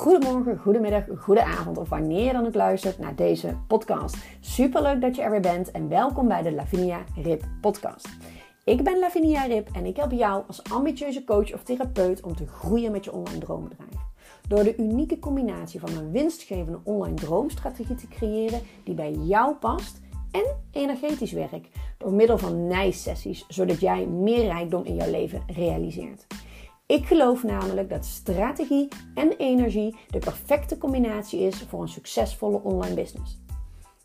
Goedemorgen, goedemiddag, goedenavond of wanneer je dan ook luistert naar deze podcast. Superleuk dat je er weer bent en welkom bij de Lavinia Rip podcast. Ik ben Lavinia Rip en ik help jou als ambitieuze coach of therapeut om te groeien met je online droombedrijf. Door de unieke combinatie van een winstgevende online droomstrategie te creëren die bij jou past en energetisch werk door middel van nijsessies, zodat jij meer rijkdom in jouw leven realiseert. Ik geloof namelijk dat strategie en energie de perfecte combinatie is voor een succesvolle online business.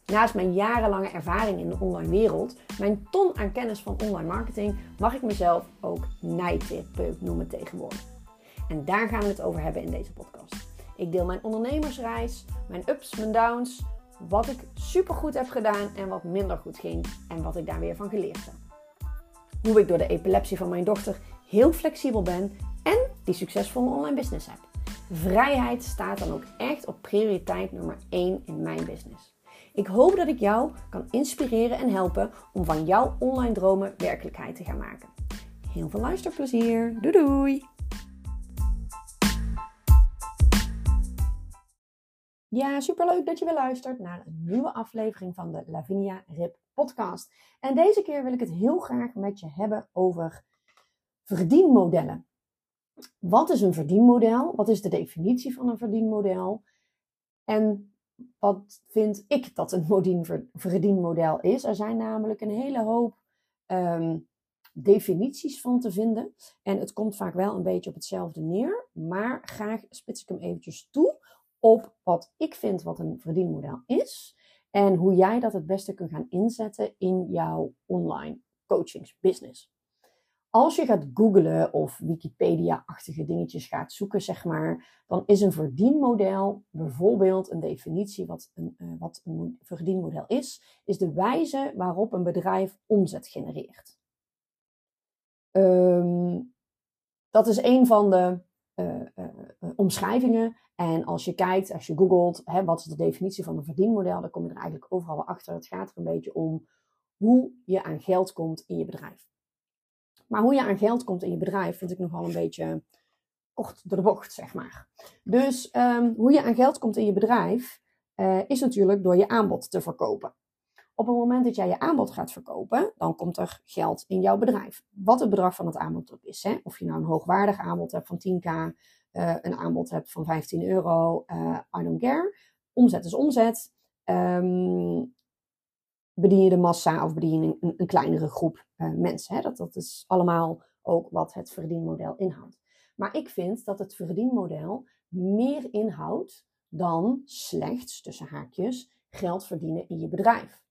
Naast mijn jarenlange ervaring in de online wereld, mijn ton aan kennis van online marketing, mag ik mezelf ook nijtherapeut noemen tegenwoordig. En daar gaan we het over hebben in deze podcast. Ik deel mijn ondernemersreis, mijn ups, mijn downs, wat ik supergoed heb gedaan en wat minder goed ging en wat ik daar weer van geleerd heb. Hoe ik door de epilepsie van mijn dochter heel flexibel ben en die succesvolle online business heb. Vrijheid staat dan ook echt op prioriteit nummer 1 in mijn business. Ik hoop dat ik jou kan inspireren en helpen om van jouw online dromen werkelijkheid te gaan maken. Heel veel luisterplezier. Doei doei! Ja, superleuk dat je weer luistert naar een nieuwe aflevering van de Lavinia Rip podcast. En deze keer wil ik het heel graag met je hebben over verdienmodellen. Wat is een verdienmodel? Wat is de definitie van een verdienmodel? En wat vind ik dat een verdienmodel is? Er zijn namelijk een hele hoop ehm, definities van te vinden. En het komt vaak wel een beetje op hetzelfde neer. Maar graag spits ik hem eventjes toe op wat ik vind wat een verdienmodel is. En hoe jij dat het beste kunt gaan inzetten in jouw online coachingsbusiness. Als je gaat googlen of Wikipedia-achtige dingetjes gaat zoeken, zeg maar, dan is een verdienmodel bijvoorbeeld een definitie wat een, uh, wat een verdienmodel is, is de wijze waarop een bedrijf omzet genereert. Um, dat is een van de uh, uh, omschrijvingen. En als je kijkt, als je googelt, hè, wat is de definitie van een verdienmodel, dan kom je er eigenlijk overal achter. Het gaat er een beetje om hoe je aan geld komt in je bedrijf. Maar hoe je aan geld komt in je bedrijf vind ik nogal een beetje kort door de bocht, zeg maar. Dus um, hoe je aan geld komt in je bedrijf uh, is natuurlijk door je aanbod te verkopen. Op het moment dat jij je aanbod gaat verkopen, dan komt er geld in jouw bedrijf. Wat het bedrag van het aanbod ook is. Hè? Of je nou een hoogwaardig aanbod hebt van 10k, uh, een aanbod hebt van 15 euro, uh, I don't care. Omzet is omzet. Um, bedien je de massa of bedien je een, een kleinere groep uh, mensen. Hè? Dat, dat is allemaal ook wat het verdienmodel inhoudt. Maar ik vind dat het verdienmodel meer inhoudt dan slechts, tussen haakjes, geld verdienen in je bedrijf.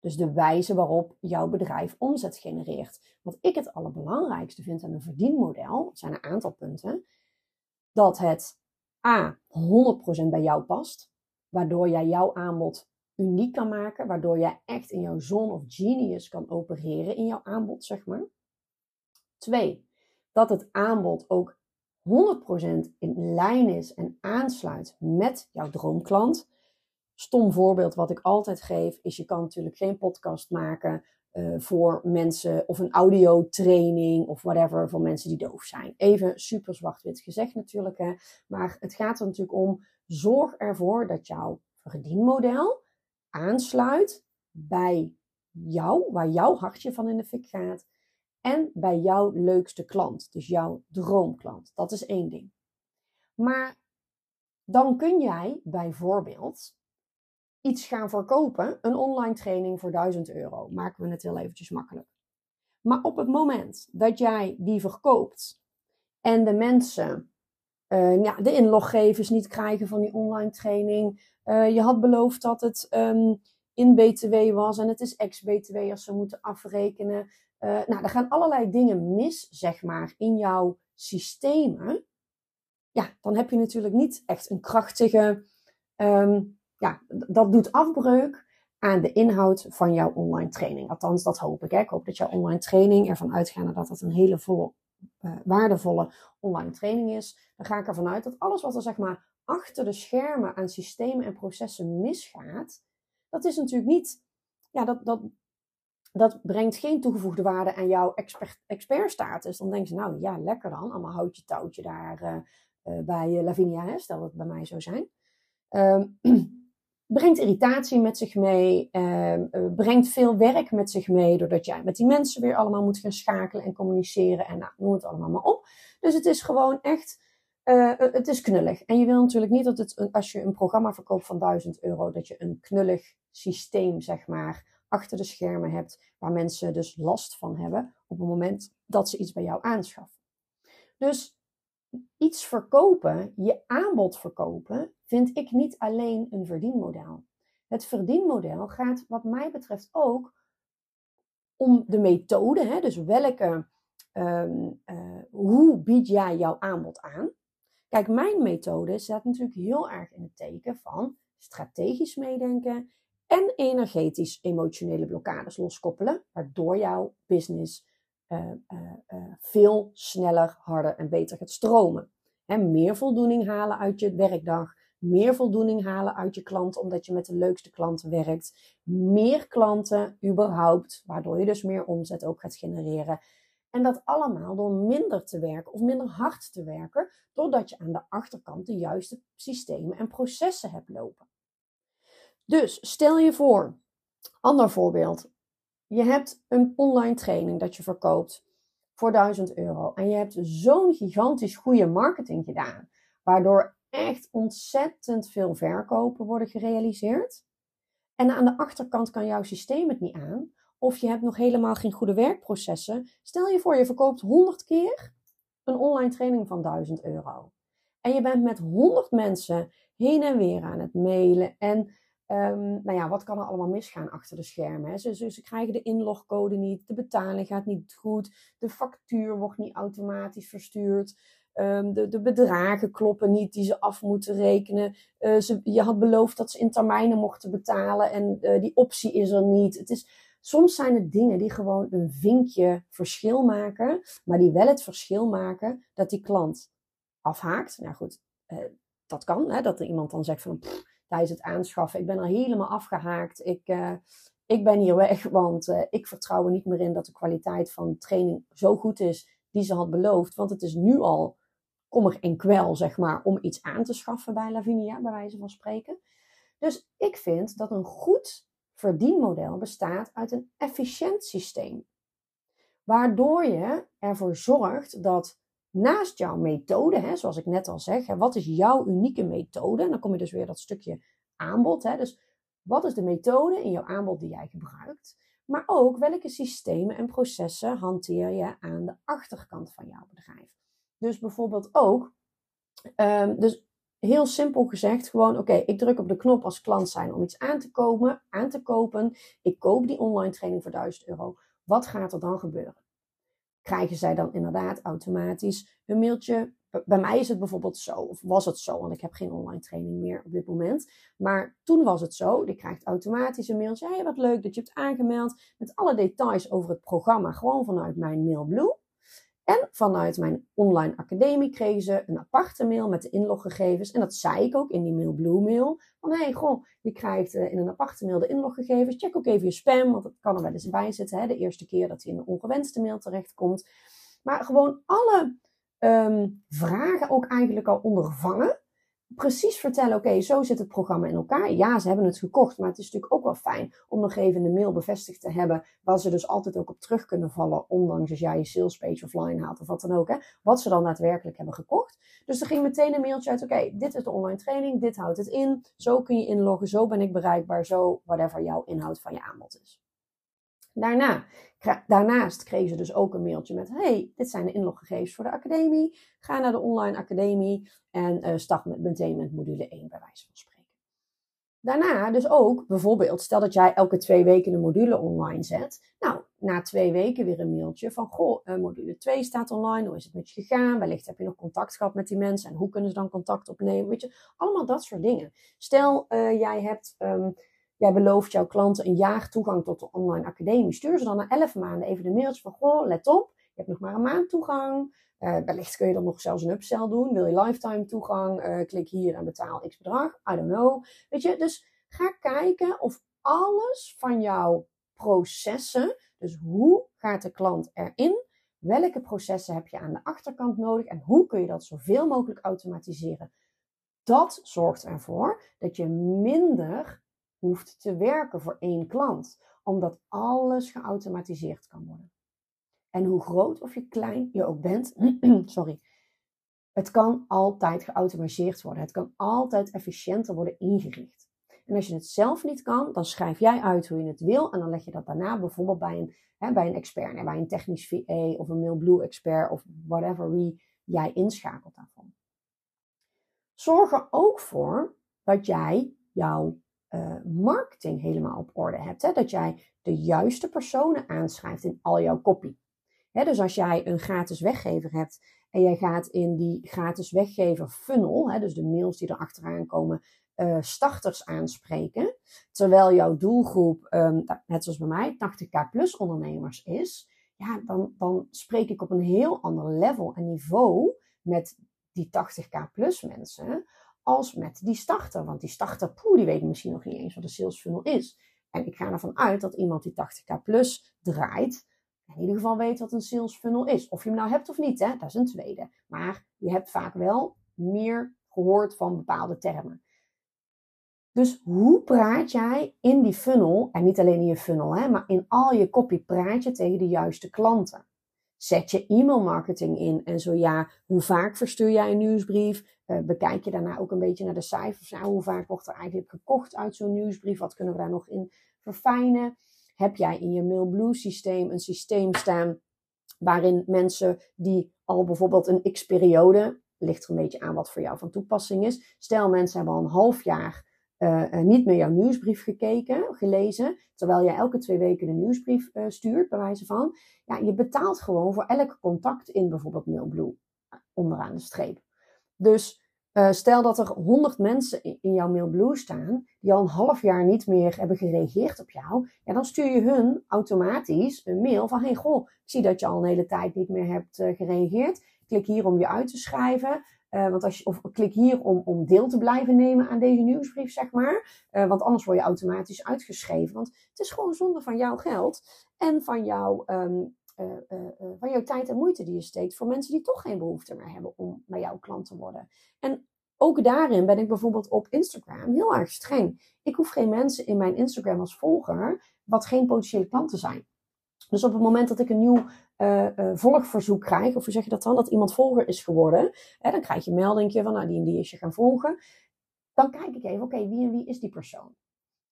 Dus de wijze waarop jouw bedrijf omzet genereert. Wat ik het allerbelangrijkste vind aan een verdienmodel, zijn een aantal punten. Dat het A, 100% bij jou past, waardoor jij jouw aanbod uniek kan maken, waardoor jij echt in jouw zone of genius kan opereren in jouw aanbod, zeg maar. Twee, dat het aanbod ook 100% in lijn is en aansluit met jouw droomklant. Stom voorbeeld wat ik altijd geef is: je kan natuurlijk geen podcast maken uh, voor mensen of een audiotraining of whatever voor mensen die doof zijn. Even super zwart-wit gezegd natuurlijk, hè. maar het gaat er natuurlijk om: zorg ervoor dat jouw verdienmodel aansluit bij jou, waar jouw hartje van in de fik gaat. En bij jouw leukste klant, dus jouw droomklant. Dat is één ding. Maar dan kun jij bijvoorbeeld iets gaan verkopen, een online training voor 1000 euro. Maken we het heel eventjes makkelijk. Maar op het moment dat jij die verkoopt en de mensen ja, de inloggevers niet krijgen van die online training. Uh, je had beloofd dat het um, in BTW was en het is ex-BTW als ze moeten afrekenen. Uh, nou, er gaan allerlei dingen mis, zeg maar, in jouw systemen. Ja, dan heb je natuurlijk niet echt een krachtige. Um, ja, dat doet afbreuk aan de inhoud van jouw online training. Althans, dat hoop ik. Hè. Ik hoop dat jouw online training ervan uitgaat dat het een hele volle uh, waardevolle online training is, dan ga ik ervan uit dat alles wat er zeg maar achter de schermen aan systemen en processen misgaat, dat is natuurlijk niet, ja, dat, dat, dat brengt geen toegevoegde waarde aan jouw expert, expertstatus. Dan denk je, nou ja, lekker dan, allemaal houtje touwtje daar bij Lavinia, hè, stel dat het bij mij zou zijn. Ehm, brengt irritatie met zich mee, ehm, brengt veel werk met zich mee, doordat jij met die mensen weer allemaal moet gaan schakelen en communiceren en nou, noem het allemaal maar op. Dus het is gewoon echt, het is knullig. En je wil natuurlijk niet dat het, als je een programma verkoopt van 1000 euro, dat je een knullig systeem, zeg maar, achter de schermen hebt, waar mensen dus last van hebben op het moment dat ze iets bij jou aanschaffen. Dus iets verkopen, je aanbod verkopen, vind ik niet alleen een verdienmodel. Het verdienmodel gaat, wat mij betreft, ook om de methode, hè, dus welke, um, uh, hoe bied jij jouw aanbod aan? Kijk, mijn methode staat natuurlijk heel erg in het teken van strategisch meedenken en energetisch emotionele blokkades loskoppelen, waardoor jouw business veel sneller, harder en beter gaat stromen. En meer voldoening halen uit je werkdag, meer voldoening halen uit je klanten, omdat je met de leukste klanten werkt, meer klanten überhaupt, waardoor je dus meer omzet ook gaat genereren. En dat allemaal door minder te werken of minder hard te werken, doordat je aan de achterkant de juiste systemen en processen hebt lopen. Dus stel je voor, ander voorbeeld. Je hebt een online training dat je verkoopt voor 1000 euro. En je hebt zo'n gigantisch goede marketing gedaan. Waardoor echt ontzettend veel verkopen worden gerealiseerd. En aan de achterkant kan jouw systeem het niet aan. Of je hebt nog helemaal geen goede werkprocessen. Stel je voor, je verkoopt 100 keer een online training van 1000 euro. En je bent met 100 mensen heen en weer aan het mailen. En Um, nou ja, wat kan er allemaal misgaan achter de schermen? Hè? Ze, ze, krijgen de inlogcode niet, de betaling gaat niet goed, de factuur wordt niet automatisch verstuurd, um, de, de, bedragen kloppen niet die ze af moeten rekenen. Ze, je had beloofd dat ze in termijnen mochten betalen en uh, die optie is er niet. Het is, soms zijn het dingen die gewoon een vinkje verschil maken, maar die wel het verschil maken dat die klant afhaakt. Nou goed, uh, dat kan, hè, dat er iemand dan zegt van... tijdens het aanschaffen. Ik ben er helemaal afgehaakt. Ik, uh, ik ben hier weg, want uh, ik vertrouw er niet meer in dat de kwaliteit van training zo goed is die ze had beloofd. Want het is nu al kommer en kwel, zeg maar, om iets aan te schaffen bij Lavinia, bij wijze van spreken. Dus ik vind dat een goed verdienmodel bestaat uit een efficiënt systeem. Waardoor je ervoor zorgt dat naast jouw methode, hè, zoals ik net al zeg, hè, wat is jouw unieke methode? En dan kom je dus weer dat stukje aanbod. Hè, dus wat is de methode in jouw aanbod die jij gebruikt? Maar ook welke systemen en processen hanteer je aan de achterkant van jouw bedrijf? Dus bijvoorbeeld ook, um, dus heel simpel gezegd, gewoon oké, ik druk op de knop als klant zijn om iets aan te, komen, aan te kopen. Ik koop die online training voor 1000 euro. Wat gaat er dan gebeuren? Krijgen zij dan inderdaad automatisch een mailtje. Bij mij is het bijvoorbeeld zo, of was het zo, want ik heb geen online training meer op dit moment. Maar toen was het zo, je krijgt automatisch een mailtje. Hey, wat leuk dat je hebt aangemeld met alle details over het programma, gewoon vanuit mijn Mailblue. En vanuit mijn online academie kregen ze een aparte mail met de inloggegevens. En dat zei ik ook in die Mailblue mail. Van hé, hey, goh, je krijgt uh, in een aparte mail de inloggegevens. Check ook even je spam, want dat kan er wel eens bij zitten. Hè, de eerste keer dat hij in een ongewenste mail terechtkomt. Maar gewoon alle um, vragen ook eigenlijk al ondervangen precies vertellen, oké, zo zit het programma in elkaar. Ja, ze hebben het gekocht, maar het is natuurlijk ook wel fijn om nog even in de mail bevestigd te hebben, waar ze dus altijd ook op terug kunnen vallen, ondanks als jij je sales page offline haalt of wat dan ook, hè, wat ze dan daadwerkelijk hebben gekocht. Dus er ging meteen een mailtje uit, oké, dit is de online training, dit houdt het in, zo kun je inloggen, zo ben ik bereikbaar, zo whatever jouw inhoud van je aanbod is. Daarna, daarnaast kregen ze dus ook een mailtje met: Hey, dit zijn de inloggegevens voor de academie. Ga naar de online academie en uh, start met, meteen met module 1, bij wijze van spreken. Daarna dus ook, bijvoorbeeld, stel dat jij elke twee weken een module online zet. Nou, na twee weken weer een mailtje van: Goh, uh, module 2 staat online. Hoe is het met je gegaan? Wellicht heb je nog contact gehad met die mensen en hoe kunnen ze dan contact opnemen? Weet je, allemaal dat soort dingen. Stel, uh, jij hebt. Um, jij belooft jouw klanten een jaar toegang tot de online academie. Stuur ze dan na 11 maanden even een mailtje van, goh, let op, je hebt nog maar een maand toegang. Uh, wellicht kun je dan nog zelfs een upsell doen. Wil je lifetime toegang? Uh, klik hier en betaal x bedrag. I don't know. Weet je, dus ga kijken of alles van jouw processen, dus hoe gaat de klant erin, Welke processen heb je aan de achterkant nodig en hoe kun je dat zoveel mogelijk automatiseren? Dat zorgt ervoor dat je minder hoeft te werken voor één klant, omdat alles geautomatiseerd kan worden. En hoe groot of je klein je ook bent, sorry, het kan altijd geautomatiseerd worden. Het kan altijd efficiënter worden ingericht. En als je het zelf niet kan, dan schrijf jij uit hoe je het wil. En dan leg je dat daarna bijvoorbeeld bij een, hè, bij een expert, bij een technisch VA of een Mailblue expert of whatever wie jij inschakelt daarvan. Zorg er ook voor dat jij jouw uh, marketing helemaal op orde hebt. Hè? Dat jij de juiste personen aanschrijft in al jouw copy. Hè, dus als jij een gratis weggever hebt en jij gaat in die gratis weggever funnel, hè, dus de mails die er achteraan komen, uh, starters aanspreken. Terwijl jouw doelgroep, um, net zoals bij mij, 80k plus ondernemers is. Ja, dan, dan spreek ik op een heel ander level en niveau met die 80k plus mensen als met die starter. Want die starter, poeh, die weet misschien nog niet eens wat een sales funnel is. En ik ga ervan uit dat iemand die 80k plus draait, in ieder geval weet wat een sales funnel is. Of je hem nou hebt of niet, hè, dat is een tweede. Maar je hebt vaak wel meer gehoord van bepaalde termen. Dus hoe praat jij in die funnel, en niet alleen in je funnel, hè, maar in al je copy praat je tegen de juiste klanten? Zet je e-mailmarketing in? En zo ja, hoe vaak verstuur jij een nieuwsbrief? Uh, bekijk je daarna ook een beetje naar de cijfers? Nou, hoe vaak wordt er eigenlijk gekocht uit zo'n nieuwsbrief? Wat kunnen we daar nog in verfijnen? Heb jij in je Mailblue systeem een systeem staan waarin mensen die al bijvoorbeeld een x-periode, ligt er een beetje aan wat voor jou van toepassing is. Stel mensen hebben al een half jaar uh, niet meer jouw nieuwsbrief gekeken, gelezen, terwijl jij elke twee weken een nieuwsbrief uh, stuurt, bij wijze van. Ja, je betaalt gewoon voor elk contact in bijvoorbeeld Mailblue, onderaan de streep. Dus stel dat er 100 mensen in jouw Mailblue staan, die al een half jaar niet meer hebben gereageerd op jou, ja, dan stuur je hun automatisch een mail van, hey goh, ik zie dat je al een hele tijd niet meer hebt gereageerd. Klik hier om je uit te schrijven. Uh, want als je, of klik hier om, om deel te blijven nemen aan deze nieuwsbrief, zeg maar. Uh, want anders word je automatisch uitgeschreven. Want het is gewoon zonde van jouw geld en van, jou, um, uh, van jouw tijd en moeite die je steekt voor mensen die toch geen behoefte meer hebben om bij jouw klant te worden. En ook daarin ben ik bijvoorbeeld op Instagram heel erg streng. Ik hoef geen mensen in mijn Instagram als volger wat geen potentiële klanten zijn. Dus op het moment dat ik een nieuw uh, uh, volgverzoek krijg, of hoe zeg je dat dan, dat iemand volger is geworden, hè, dan krijg je een melding van, nou, die en die is je gaan volgen. Dan kijk ik even, oké, wie en wie is die persoon?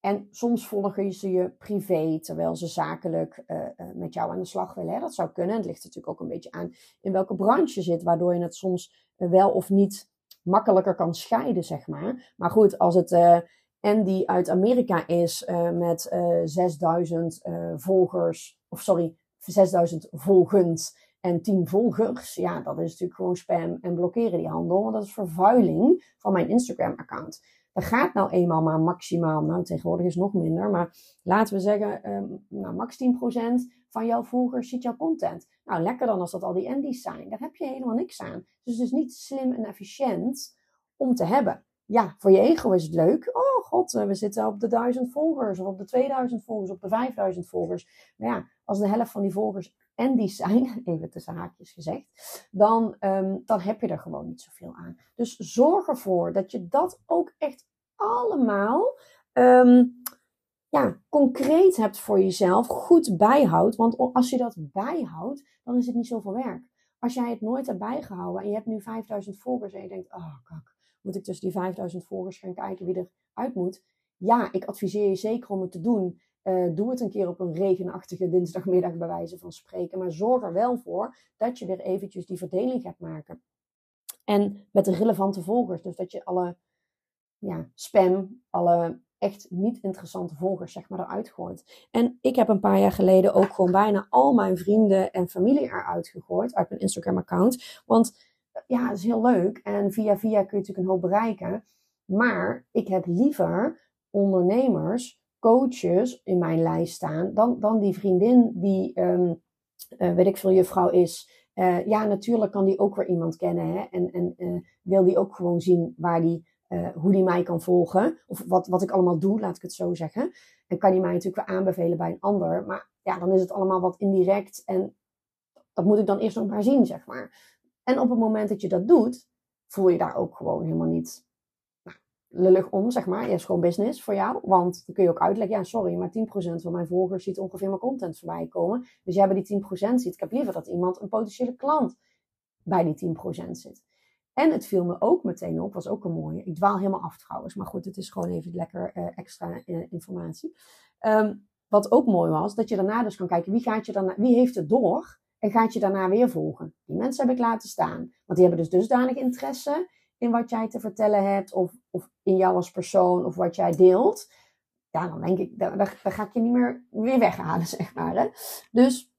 En soms volgen ze je privé, terwijl ze zakelijk uh, met jou aan de slag willen. Hè? Dat zou kunnen. Het ligt natuurlijk ook een beetje aan in welke branche je zit, waardoor je het soms wel of niet makkelijker kan scheiden, zeg maar. Maar goed, als het Andy uit Amerika is met 6000 volgers, of sorry, 6000 volgend en 10 volgers. Ja, dat is natuurlijk gewoon spam en blokkeren die handel. Want dat is vervuiling van mijn Instagram-account. Dat gaat nou eenmaal maar maximaal, nou tegenwoordig is het nog minder, maar laten we zeggen, um, nou, max 10% van jouw volgers ziet jouw content. Nou, lekker dan als dat al die endies zijn. Daar heb je helemaal niks aan. Dus het is niet slim en efficiënt om te hebben. Ja, voor je ego is het leuk. Oh god, we zitten op de 1000 volgers, of op de 2000 volgers, op de 5000 volgers. Maar ja, als de helft van die volgers en die zijn, even tussen haakjes gezegd, dan, um, dan heb je er gewoon niet zoveel aan. Dus zorg ervoor dat je dat ook echt allemaal um, ja, concreet hebt voor jezelf, goed bijhoudt. Want als je dat bijhoudt, dan is het niet zoveel werk. Als jij het nooit hebt bijgehouden en je hebt nu 5000 volgers en je denkt, oh kak, moet ik tussen die 5000 volgers gaan kijken wie eruit moet? Ja, ik adviseer je zeker om het te doen. Uh, doe het een keer op een regenachtige dinsdagmiddag bij wijze van spreken. Maar zorg er wel voor dat je weer eventjes die verdeling gaat maken. En met de relevante volgers. Dus dat je alle ja, spam, alle echt niet interessante volgers zeg maar eruit gooit. En ik heb een paar jaar geleden ook gewoon bijna al mijn vrienden en familie eruit gegooid uit mijn Instagram account. Want ja, is heel leuk. En via via kun je natuurlijk een hoop bereiken. Maar ik heb liever ondernemers coaches in mijn lijst staan dan, dan die vriendin die, um, weet ik veel, juffrouw is. Uh, ja, natuurlijk kan die ook weer iemand kennen. Hè? En, en uh, wil die ook gewoon zien waar die, hoe die mij kan volgen. Of wat, wat ik allemaal doe, laat ik het zo zeggen. En kan die mij natuurlijk weer aanbevelen bij een ander. Maar ja, dan is het allemaal wat indirect. En dat moet ik dan eerst nog maar zien, zeg maar. En op het moment dat je dat doet, voel je daar ook gewoon helemaal niet nou, lullig om, zeg maar. Je is gewoon business voor jou. Want dan kun je ook uitleggen, ja, sorry, maar 10% van mijn volgers ziet ongeveer mijn content voorbij komen. Dus jij bij die 10% ziet. Ik heb liever dat iemand, een potentiële klant, bij die 10% zit. En het viel me ook meteen op, was ook een mooie. Ik dwaal helemaal af trouwens, maar goed, het is gewoon even lekker uh, extra uh, informatie. Um, wat ook mooi was, dat je daarna dus kan kijken, wie, gaat je daarna, wie heeft het door en gaat je daarna weer volgen. Die mensen heb ik laten staan, want die hebben dus dusdanig interesse in wat jij te vertellen hebt, of, of in jou als persoon, of wat jij deelt. Ja, dan denk ik, daar, daar, ga ik je niet meer weer weghalen, zeg maar. Hè? Dus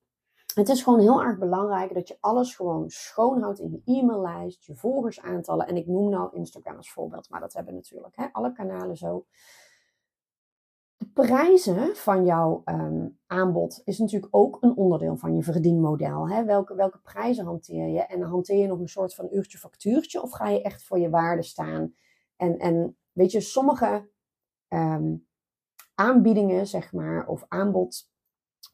het is gewoon heel erg belangrijk dat je alles gewoon schoonhoudt in je e-maillijst, je volgersaantallen. En ik noem nou Instagram als voorbeeld, maar dat hebben natuurlijk hè, alle kanalen zo. De prijzen van jouw ehm, aanbod is natuurlijk ook een onderdeel van je verdienmodel. Hè? Welke, welke prijzen hanteer je? En hanteer je nog een soort van uurtje factuurtje of ga je echt voor je waarde staan? En, en weet je, sommige ehm, aanbiedingen, zeg maar, of aanbod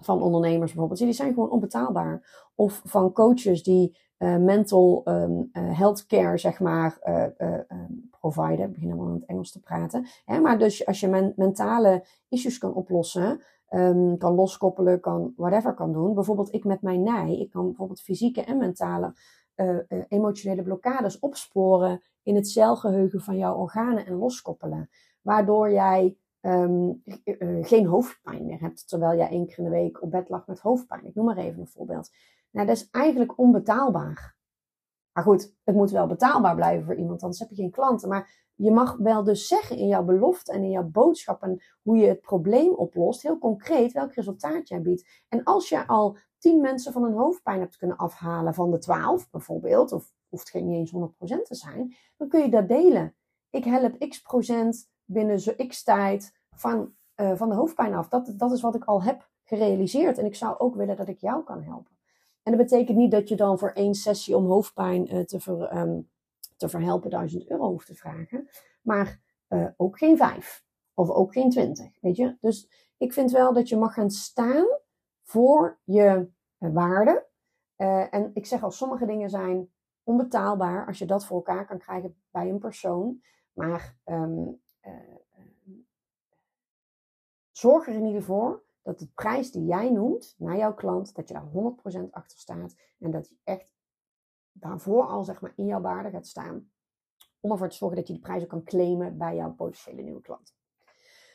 van ondernemers bijvoorbeeld, die zijn gewoon onbetaalbaar. Of van coaches die uh, mental um, uh, health care, zeg maar, uh, um, providen. Ik begin helemaal in het Engels te praten. Hè? Maar dus als je men mentale issues kan oplossen, um, kan loskoppelen, kan whatever kan doen. Bijvoorbeeld ik met mijn nij, ik kan bijvoorbeeld fysieke en mentale emotionele blokkades opsporen in het celgeheugen van jouw organen en loskoppelen. Waardoor jij geen hoofdpijn meer hebt, terwijl jij één keer in de week op bed lag met hoofdpijn. Ik noem maar even een voorbeeld. Nou, dat is eigenlijk onbetaalbaar. Maar goed, het moet wel betaalbaar blijven voor iemand, anders heb je geen klanten. Maar je mag wel dus zeggen in jouw belofte en in jouw boodschap en hoe je het probleem oplost, heel concreet welk resultaat jij biedt. En als je al tien mensen van een hoofdpijn hebt kunnen afhalen van de twaalf bijvoorbeeld, of hoeft geen niet eens 100% te zijn, dan kun je dat delen. Ik help x procent binnen zo x tijd van, uh, van de hoofdpijn af. Dat, dat is wat ik al heb gerealiseerd. En ik zou ook willen dat ik jou kan helpen. En dat betekent niet dat je dan voor één sessie om hoofdpijn uh, te, um, te verhelpen 1000 euro hoeft te vragen. Maar uh, ook geen vijf. Of ook geen twintig. Weet je? Dus ik vind wel dat je mag gaan staan voor je waarde. en ik zeg al, sommige dingen zijn onbetaalbaar als je dat voor elkaar kan krijgen bij een persoon. Maar uh, zorg er in ieder geval voor dat de prijs die jij noemt naar jouw klant, dat je daar 100% achter staat en dat je echt daarvoor al zeg maar in jouw waarde gaat staan. Om ervoor te zorgen dat je die prijzen kan claimen bij jouw potentiële nieuwe klant.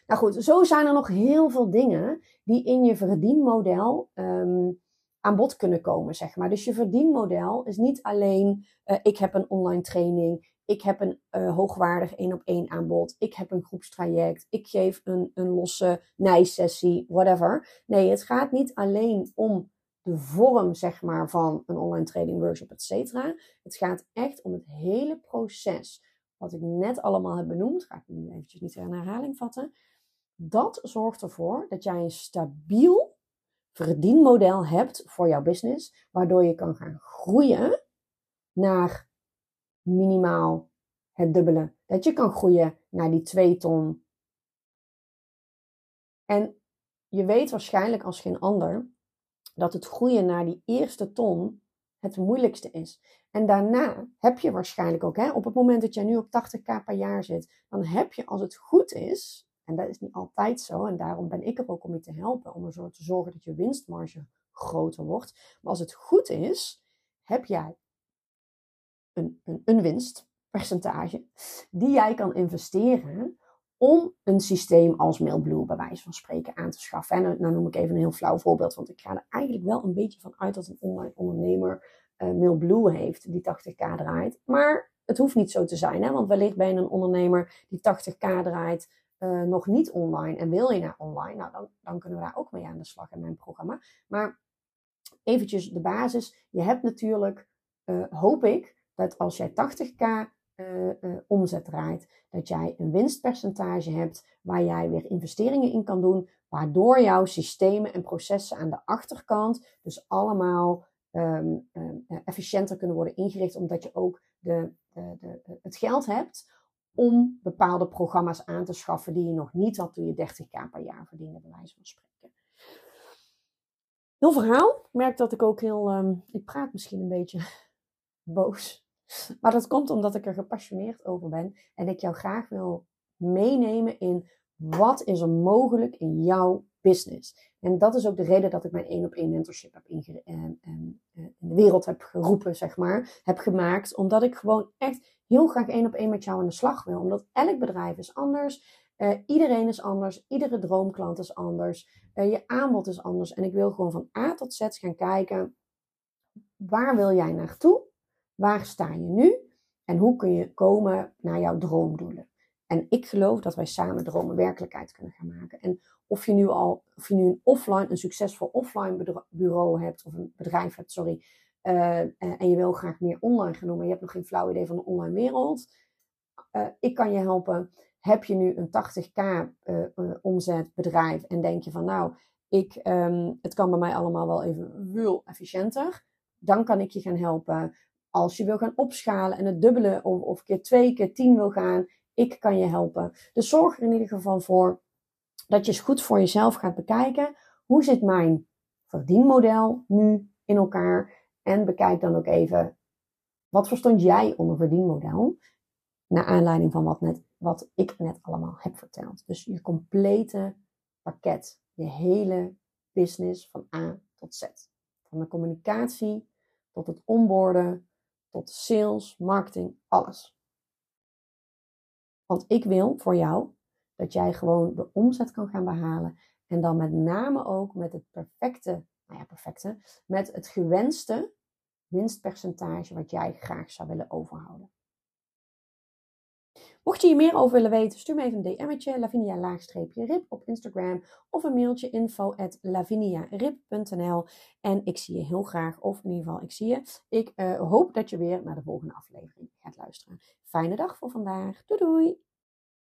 Nou goed, zo zijn er nog heel veel dingen die in je verdienmodel um, aan bod kunnen komen, zeg maar. Dus je verdienmodel is niet alleen uh, ik heb een online training, ik heb een uh, hoogwaardig één op één aanbod. Ik heb een groepstraject. Ik geef een, een losse nijsessie, whatever. Nee, het gaat niet alleen om de vorm, zeg maar, van een online training workshop, et cetera. Het gaat echt om het hele proces. Wat ik net allemaal heb benoemd, ga ik nu eventjes niet in herhaling vatten. Dat zorgt ervoor dat jij een stabiel verdienmodel hebt voor jouw business, waardoor je kan gaan groeien naar minimaal het dubbele. Dat je kan groeien naar die 2 ton. En je weet waarschijnlijk als geen ander dat het groeien naar die eerste ton het moeilijkste is. En daarna heb je waarschijnlijk ook, hè, op het moment dat jij nu op 80k per jaar zit, dan heb je als het goed is, en dat is niet altijd zo, en daarom ben ik er ook om je te helpen, om ervoor te zorgen dat je winstmarge groter wordt. Maar als het goed is, heb jij een, een, een winstpercentage die jij kan investeren om een systeem als Mailblue bij wijze van spreken aan te schaffen. En nou noem ik even een heel flauw voorbeeld, want ik ga er eigenlijk wel een beetje van uit dat een online ondernemer uh, Mailblue heeft die 80k draait. Maar het hoeft niet zo te zijn, hè? want wellicht ben je een ondernemer die 80k draait, uh, nog niet online en wil je naar online, nou dan, dan kunnen we daar ook mee aan de slag in mijn programma. Maar eventjes de basis, je hebt natuurlijk, uh, hoop ik, dat als jij 80k uh, uh, omzet draait, dat jij een winstpercentage hebt waar jij weer investeringen in kan doen, waardoor jouw systemen en processen aan de achterkant dus allemaal um, um, efficiënter kunnen worden ingericht, omdat je ook de, de, de, het geld hebt om bepaalde programma's aan te schaffen die je nog niet had toen je 30k per jaar verdiende, bij wijze van spreken. Heel verhaal. Ik merk dat ik ook heel. ehm, ik praat misschien een beetje boos. Maar dat komt omdat ik er gepassioneerd over ben. En ik jou graag wil meenemen in wat is er mogelijk in jouw business. En dat is ook de reden dat ik mijn één op één mentorship heb inge- en, en, eh, in de wereld heb geroepen, zeg maar. Heb gemaakt. Omdat ik gewoon echt heel graag één op één met jou aan de slag wil. Omdat elk bedrijf is anders. Eh, iedereen is anders. Iedere droomklant is anders. Eh, je aanbod is anders. En ik wil gewoon van A tot Z gaan kijken. Waar wil jij naartoe? Waar sta je nu? En hoe kun je komen naar jouw droomdoelen? En ik geloof dat wij samen dromen werkelijkheid kunnen gaan maken. En of je nu al, of je nu een offline, een succesvol offline bureau hebt, of een bedrijf hebt, sorry, uh, en je wil graag meer online gaan doen, maar je hebt nog geen flauw idee van de online wereld. Uh, ik kan je helpen. Heb je nu een 80k uh, omzetbedrijf en denk je van nou, ik, um, het kan bij mij allemaal wel even veel efficiënter. Dan kan ik je gaan helpen. Als je wil gaan opschalen en het dubbele of, of keer twee, keer tien wil gaan, ik kan je helpen. Dus zorg er in ieder geval voor dat je eens goed voor jezelf gaat bekijken. Hoe zit mijn verdienmodel nu in elkaar? En bekijk dan ook even, wat verstond jij onder verdienmodel? Naar aanleiding van wat, net, wat ik net allemaal heb verteld. Dus je complete pakket. Je hele business van A tot Z. Van de communicatie tot het onboarden, tot sales, marketing, alles. Want ik wil voor jou dat jij gewoon de omzet kan gaan behalen. En dan met name ook met het perfecte, nou ja, perfecte, met het gewenste winstpercentage wat jij graag zou willen overhouden. Mocht je hier meer over willen weten, stuur me even een DM'tje, lavinia-rip op Instagram of een mailtje info at en ik zie je heel graag, of in ieder geval ik zie je. Ik uh, hoop dat je weer naar de volgende aflevering gaat luisteren. Fijne dag voor vandaag. Doei doei!